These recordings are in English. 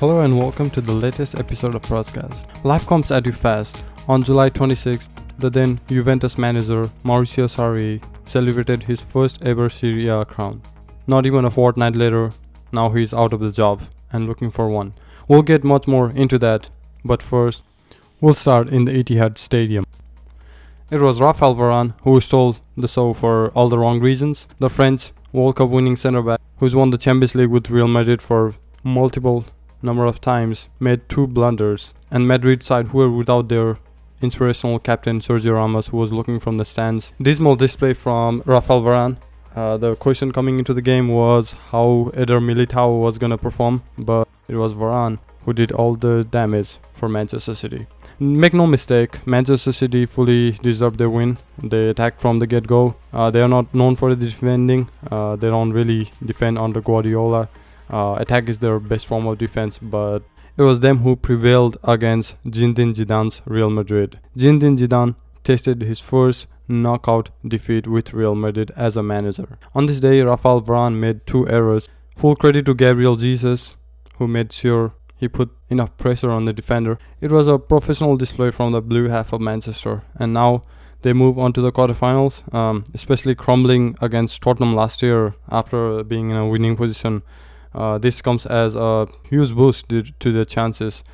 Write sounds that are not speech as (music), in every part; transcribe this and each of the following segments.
Hello and welcome to the latest episode of Proscast. Life comes at you fast. On July 26th, the then Juventus manager Maurizio Sarri celebrated his first ever Serie A crown. Not even a fortnight later, now he's out of the job and looking for one. We'll get much more into that, but first, we'll start in the Etihad Stadium. It was Rafael Varane who stole the show for all the wrong reasons. The French World Cup winning centre back, who's won the Champions League with Real Madrid for multiple number of times, made two blunders, and Madrid side were without their inspirational captain Sergio Ramos, who was looking from the stands. Dismal display from Rafael Varane. Uh, the question coming into the game was how Eder Militao was gonna perform, but it was Varane who did all the damage for Manchester City. Make no mistake, Manchester City fully deserved their win. They attacked from the get-go. Uh, they are not known for the defending. Uh, they don't really defend under Guardiola. Uh, attack is their best form of defense, but it was them who prevailed against Zinedine Zidane's Real Madrid. Zinedine Zidane tasted his first knockout defeat with Real Madrid as a manager. On this day, Rafael Varane made two errors. Full credit to Gabriel Jesus, who made sure he put enough pressure on the defender. It was a professional display from the blue half of Manchester, and now they move on to the quarterfinals, um, especially crumbling against Tottenham last year after being in a winning position. Uh, this comes as a huge boost to their chances.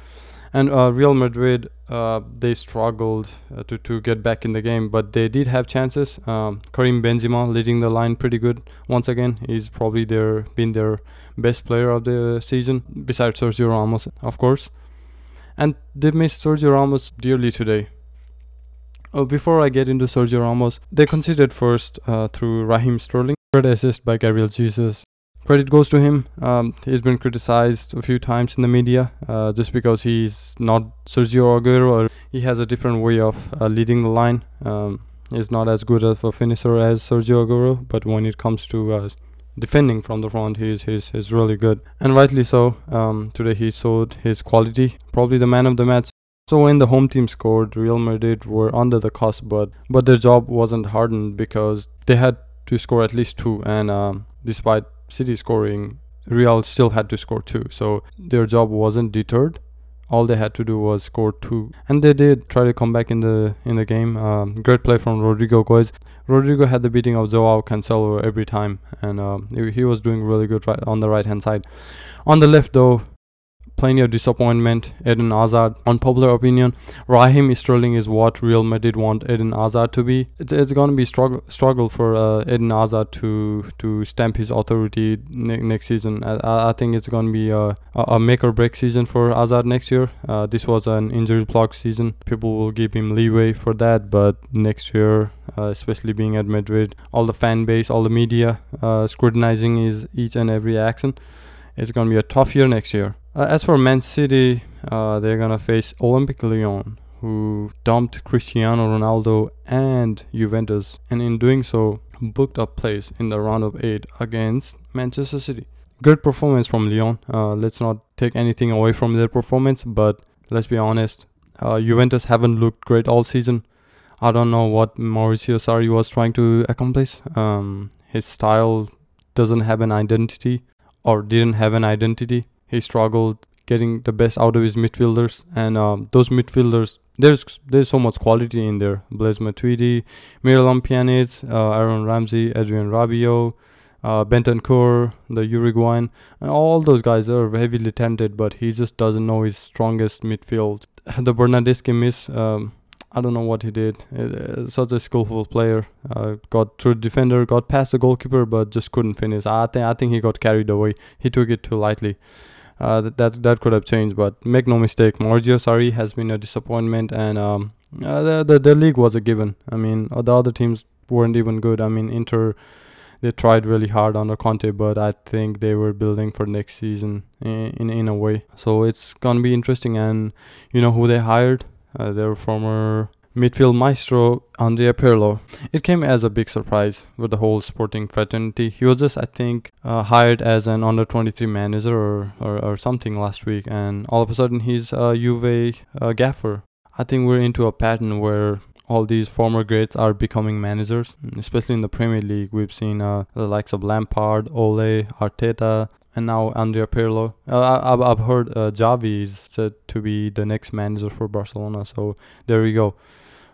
And uh, Real Madrid, uh, they struggled uh, to, to get back in the game, but they did have chances. Um, Karim Benzema leading the line pretty good once again. He's probably their been their best player of the season, besides Sergio Ramos, of course. And they missed Sergio Ramos dearly today. Oh, before I get into Sergio Ramos, they conceded first uh, through Raheem Sterling, third assist by Gabriel Jesus, credit goes to him. Um, he's been criticized a few times in the media uh, just because he's not Sergio Aguero or he has a different way of uh, leading the line. Um, he's not as good of a finisher as Sergio Aguero, but when it comes to uh, defending from the front, he's, he's, he's really good. And rightly so. Um, today he showed his quality. Probably the man of the match. So when the home team scored, Real Madrid were under the cusp, but but their job wasn't hardened because they had to score at least two, and um, despite City scoring, Real still had to score two. So their job wasn't deterred. All they had to do was score two, and they did try to come back in the in the game. Um, great play from Rodrygo Goes. Rodrygo had the beating of Joao Cancelo every time, and um, he, he was doing really good right on the right hand side. On the left, though, plenty of disappointment. Eden Hazard, unpopular opinion, Raheem Sterling is what Real Madrid want Eden Hazard to be. It's, it's going to be struggle struggle for uh, Eden Hazard to to stamp his authority ne- next season. I, I think it's going to be a, a make or break season for Hazard next year. Uh, this was an injury block season. People will give him leeway for that, but next year, uh, especially being at Madrid, all the fan base, all the media uh, scrutinizing his each and every action. It's going to be a tough year next year. Uh, as for Man City, uh, they're gonna face Olympique Lyon, who dumped Cristiano Ronaldo and Juventus, and in doing so, booked a place in the round of eight against Manchester City. Good performance from Lyon. Uh, let's not take anything away from their performance, but let's be honest, uh, Juventus haven't looked great all season. I don't know what Maurizio Sarri was trying to accomplish. Um, his style doesn't have an identity, or didn't have an identity he struggled getting the best out of his midfielders, and um, those midfielders there's there's so much quality in there. Blaise Matuidi, Miralem Pjanic, uh, Aaron Ramsey, Adrien Rabiot, uh, Bentancur, the Uruguayan, all those guys are heavily talented, but he just doesn't know his strongest midfield. (sighs) The Bernardeschi miss, um, I don't know what he did. Uh, such a skillful player. Uh, got through the defender, got past the goalkeeper, but just couldn't finish. I think I think he got carried away. He took it too lightly uh, that, that that could have changed. But make no mistake, Maurizio Sarri has been a disappointment, and um, uh, the, the the league was a given. I mean, the other teams weren't even good. I mean, Inter they tried really hard under Conte, but I think they were building for next season in in, in a way. So it's gonna be interesting, and you know who they hired? Uh, their former midfield maestro Andrea Pirlo. It came as a big surprise with the whole sporting fraternity. He was just, I think, uh, hired as an under 23 manager or, or, or, something last week, and all of a sudden he's a Juve uh, gaffer. I think we're into a pattern where all these former greats are becoming managers, especially in the Premier League. We've seen uh, the likes of Lampard, Ole, Arteta, and now Andrea Pirlo. Uh, I've, I've heard uh, Xavi is said to be the next manager for Barcelona. So there we go.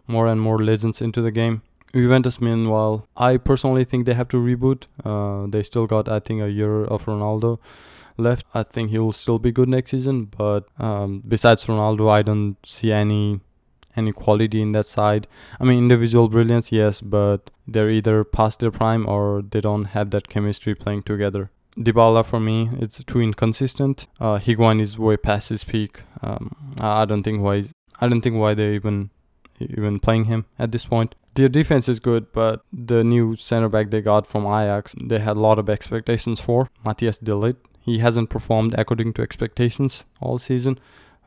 More and more legends into the game. Juventus, meanwhile, I personally think they have to reboot. Uh, they still got, I think, a year of Ronaldo left. I think he will still be good next season. But um, besides Ronaldo, I don't see any any quality in that side. I mean, individual brilliance, yes, but they're either past their prime or they don't have that chemistry playing together. Dybala for me, it's too inconsistent. Uh, Higuain is way past his peak. Um, I don't think why. I don't think why they even even playing him at this point. Their defense is good, but the new center back they got from Ajax, they had a lot of expectations for. Matthijs de Ligt, he hasn't performed according to expectations all season.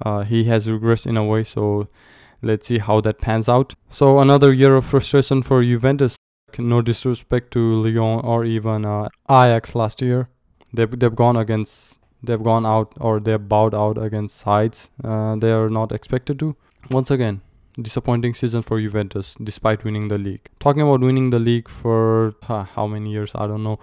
Uh, he has regressed in a way, so let's see how that pans out. So another year of frustration for Juventus. No disrespect to Lyon or even uh, Ajax last year. They've they've gone against they've gone out or they've bowed out against sides uh, they are not expected to. Once again, disappointing season for Juventus despite winning the league. Talking about winning the league for huh, how many years? I don't know.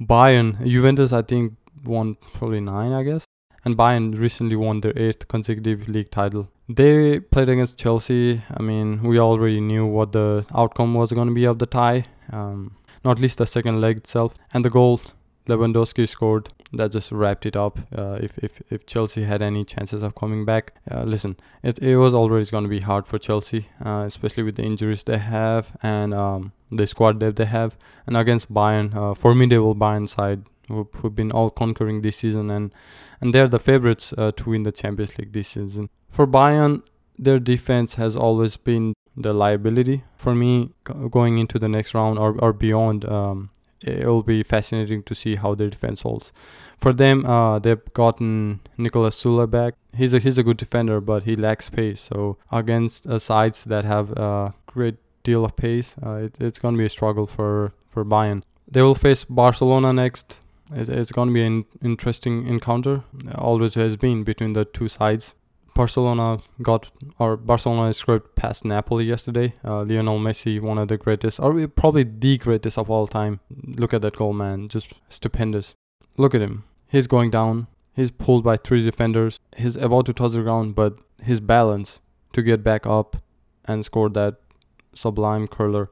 Bayern, Juventus, I think won probably nine, I guess. And Bayern recently won their eighth consecutive league title. They played against Chelsea. I mean, we already knew what the outcome was going to be of the tie. Um, not least the second leg itself. And the goal Lewandowski scored that just wrapped it up. Uh, if, if if Chelsea had any chances of coming back, uh, listen, it it was always going to be hard for Chelsea, uh, especially with the injuries they have and um, the squad depth they have. And against Bayern, uh, formidable Bayern side who who've been all conquering this season, and and they're the favorites uh, to win the Champions League this season. For Bayern, their defense has always been the liability for me going into the next round or, or beyond um, it will be fascinating to see how their defense holds. For them, uh, they've gotten Niklas Süle back. He's a he's a good defender, but he lacks pace. So against uh, sides that have a great deal of pace, uh, it, it's going to be a struggle for for Bayern. They will face Barcelona next. It, it's going to be an interesting encounter. Always has been between the two sides. Barcelona got or Barcelona scraped past Napoli yesterday. Uh, Lionel Messi, one of the greatest, or probably the greatest of all time. Look at that goal, man! Just stupendous. Look at him. He's going down. He's pulled by three defenders. He's about to touch the ground, but his balance to get back up and score that sublime curler.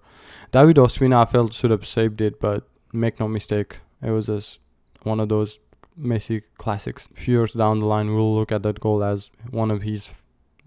David Ospina, I felt should have saved it, but make no mistake, it was just one of those Messi classics. Few years down the line, we'll look at that goal as one of his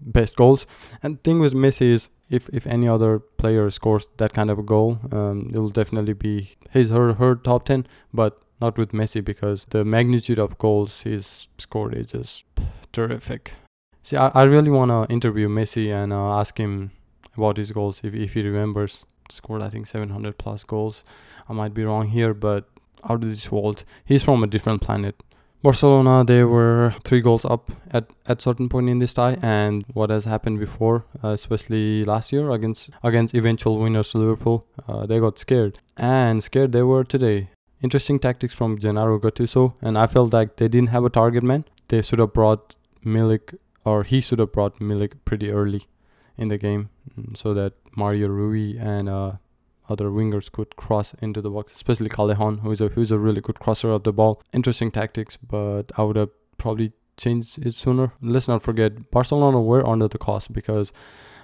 best goals. And the thing with Messi is, if if any other player scores that kind of a goal, um, it will definitely be his her her top ten. But not with Messi because the magnitude of goals he's scored is just terrific. See, I, I really want to interview Messi and uh, ask him about his goals if if he remembers. Scored I think 700 plus goals. I might be wrong here, but out of this world. He's from a different planet. Barcelona, they were three goals up at at certain point in this tie, and what has happened before, uh, especially last year against against eventual winners Liverpool, uh, they got scared, and scared they were today. Interesting tactics from Gennaro Gattuso, and I felt like they didn't have a target man. They should have brought Milik, or he should have brought Milik pretty early in the game, mm, so that Mario Rui and uh, other wingers could cross into the box, especially Callejon, who's a who's a really good crosser of the ball. Interesting tactics, but I would have probably changed it sooner. Let's not forget Barcelona were under the cost because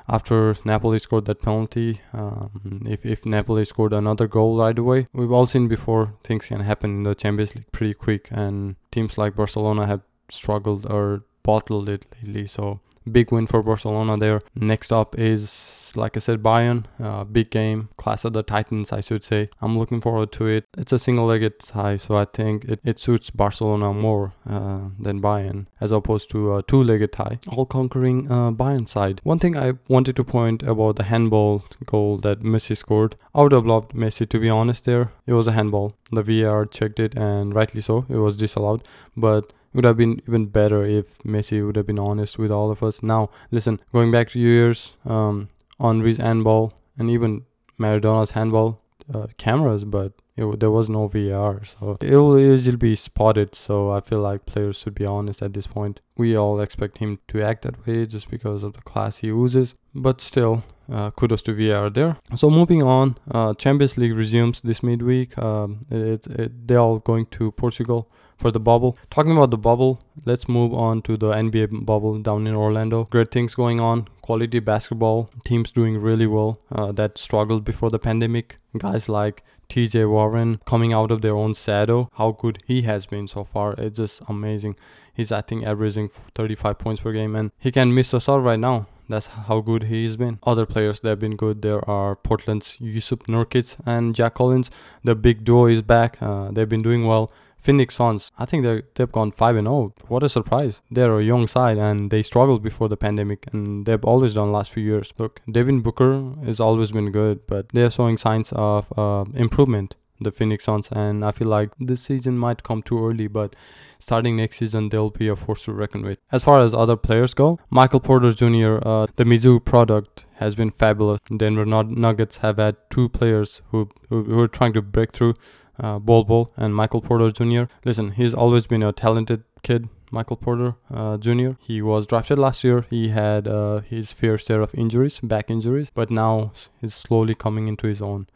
after Napoli scored that penalty, um, if if Napoli scored another goal right away, we've all seen before things can happen in the Champions League pretty quick, and teams like Barcelona have struggled or bottled it lately. So big win for Barcelona there. Next up is, like I said, Bayern. Uh, big game, class of the Titans, I should say. I'm looking forward to it. It's a single-legged tie, so I think it, it suits Barcelona more uh, than Bayern, as opposed to a two-legged tie. All-conquering uh, Bayern side. One thing I wanted to point about the handball goal that Messi scored. I would have loved Messi to be honest there. It was a handball. The VAR checked it, and rightly so. It was disallowed, but would have been even better if Messi would have been honest with all of us. Now, listen, going back to years, um, Henry's handball and even Maradona's handball uh, cameras, but it, there was no VAR, so it will easily be spotted. So I feel like players should be honest at this point. We all expect him to act that way just because of the class he uses, but still, uh, kudos to VAR there. So moving on, uh, Champions League resumes this midweek. Um, it, it, they're all going to Portugal for the bubble. Talking about the bubble, let's move on to the NBA bubble down in Orlando. Great things going on. Quality basketball. Teams doing really well uh, that struggled before the pandemic. Guys like TJ Warren coming out of their own shadow. How good he has been so far. It's just amazing. He's, I think, averaging 35 points per game and he can miss us out right now. That's how good he's been. Other players that have been good there are Portland's Jusuf Nurkic and Zach Collins. The big duo is back. Uh, they've been doing well. Phoenix Suns, I think they they've gone five and zero. Oh. What a surprise! They're a young side and they struggled before the pandemic, and they've always done last few years. Look, Devin Booker has always been good, but they're showing signs of uh, improvement. The Phoenix Suns, and I feel like this season might come too early, but starting next season they'll be a force to reckon with. As far as other players go, Michael Porter Jr., uh, the Mizzou product, has been fabulous. Denver Nuggets have had two players who who, who are trying to break through uh, Bol Bol and Michael Porter Jr. Listen, he's always been a talented kid. Michael Porter uh, Jr. He was drafted last year. He had uh, his fair share of injuries, back injuries, but now he's slowly coming into his own.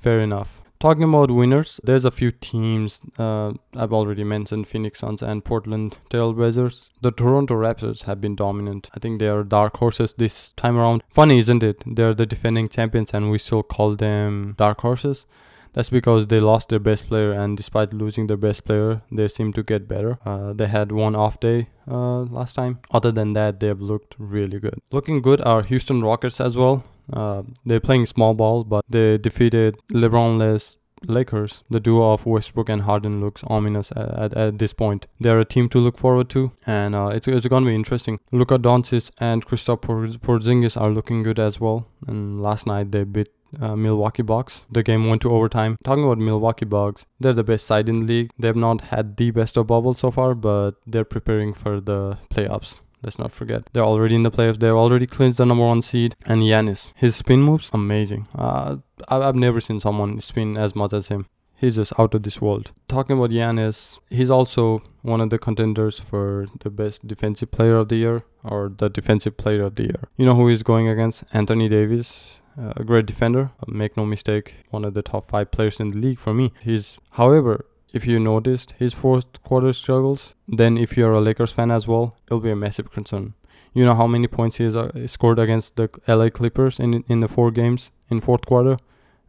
Fair enough. Talking about winners, there's a few teams uh, I've already mentioned Phoenix Suns and Portland Trailblazers. The Toronto Raptors have been dominant. I think they are dark horses this time around. Funny, isn't it? They're the defending champions and we still call them dark horses. That's because they lost their best player, and despite losing their best player, they seem to get better. Uh, they had one off day uh, last time. Other than that, they've looked really good. Looking good are Houston Rockets as well. Uh, they're playing small ball, but they defeated LeBron-less Lakers. The duo of Westbrook and Harden looks ominous at, at, at this point. They're a team to look forward to, and uh, it's, it's going to be interesting. Luka Doncic and Kristaps Porzingis are looking good as well. And last night they beat uh, Milwaukee Bucks. The game went to overtime. Talking about Milwaukee Bucks, they're the best side in the league. They've not had the best of bubbles so far, but they're preparing for the playoffs. Let's not forget. They're already in the playoffs. They've already clinched the number one seed. And Giannis, his spin moves, amazing. Uh, I've never seen someone spin as much as him. He's just out of this world. Talking about Giannis, he's also one of the contenders for the best defensive player of the year or the defensive player of the year. You know who he's going against? Anthony Davis a great defender. Make no mistake, one of the top five players in the league for me. He's, however, if you noticed his fourth quarter struggles, then if you're a Lakers fan as well, it'll be a massive concern. You know how many points he has uh, scored against the LA Clippers in in the four games in fourth quarter?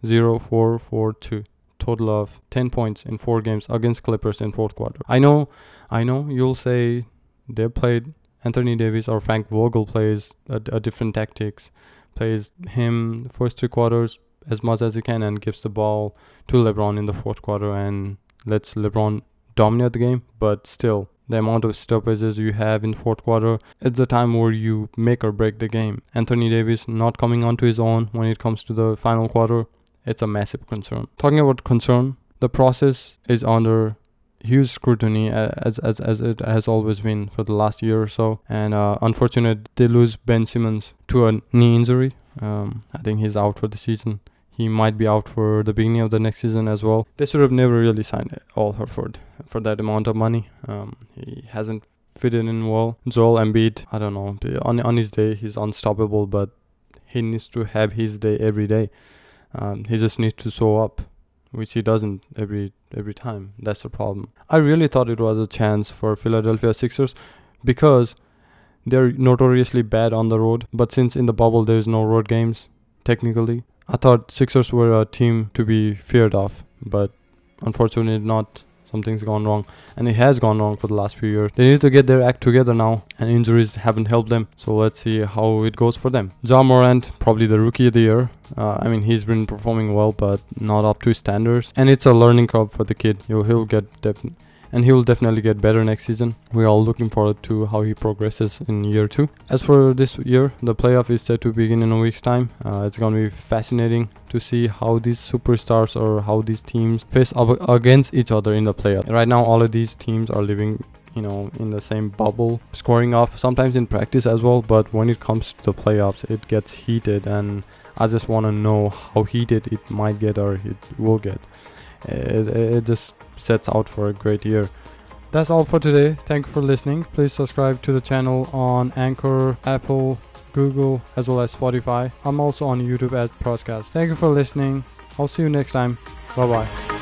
Zero, four, four, two. Total of ten points in four games against Clippers in fourth quarter. I know, I know. You'll say they played Anthony Davis or Frank Vogel plays a, a different tactics plays him first three quarters as much as he can and gives the ball to LeBron in the fourth quarter and lets LeBron dominate the game. But still, the amount of stoppages you have in fourth quarter, it's a time where you make or break the game. Anthony Davis not coming onto his own when it comes to the final quarter, it's a massive concern. Talking about concern, the process is under huge scrutiny as, as as it has always been for the last year or so. And uh, unfortunately, they lose Ben Simmons to a knee injury. Um, I think he's out for the season. He might be out for the beginning of the next season as well. They should have never really signed Al Horford for that amount of money. Um, he hasn't fitted in well. Joel Embiid, I don't know. On on his day, he's unstoppable, but he needs to have his day every day. Um, he just needs to show up which he doesn't every every time. That's the problem. I really thought it was a chance for Philadelphia Sixers because they're notoriously bad on the road. But since in the bubble there's no road games, technically, I thought Sixers were a team to be feared of. But unfortunately, not. Something's gone wrong and it has gone wrong for the last few years. They need to get their act together now and injuries haven't helped them so let's see how it goes for them. Ja Morant probably the rookie of the year. Uh, I mean he's been performing well but not up to standards and it's a learning curve for the kid. He'll, he'll get definitely and he will definitely get better next season. We're all looking forward to how he progresses in year two. As for this year, the playoff is set to begin in a week's time. Uh, it's going to be fascinating to see how these superstars or how these teams face up against each other in the playoff. Right now, all of these teams are living you know in the same bubble scoring off sometimes in practice as well but when it comes to the playoffs it gets heated and i just want to know how heated it might get or it will get it, just sets out for a great year. That's all for today. Thank you for listening. Please subscribe to the channel on Anchor, Apple, Google, as well as Spotify. I'm also on YouTube as Proscast. Thank you for listening. I'll see you next time. Bye bye.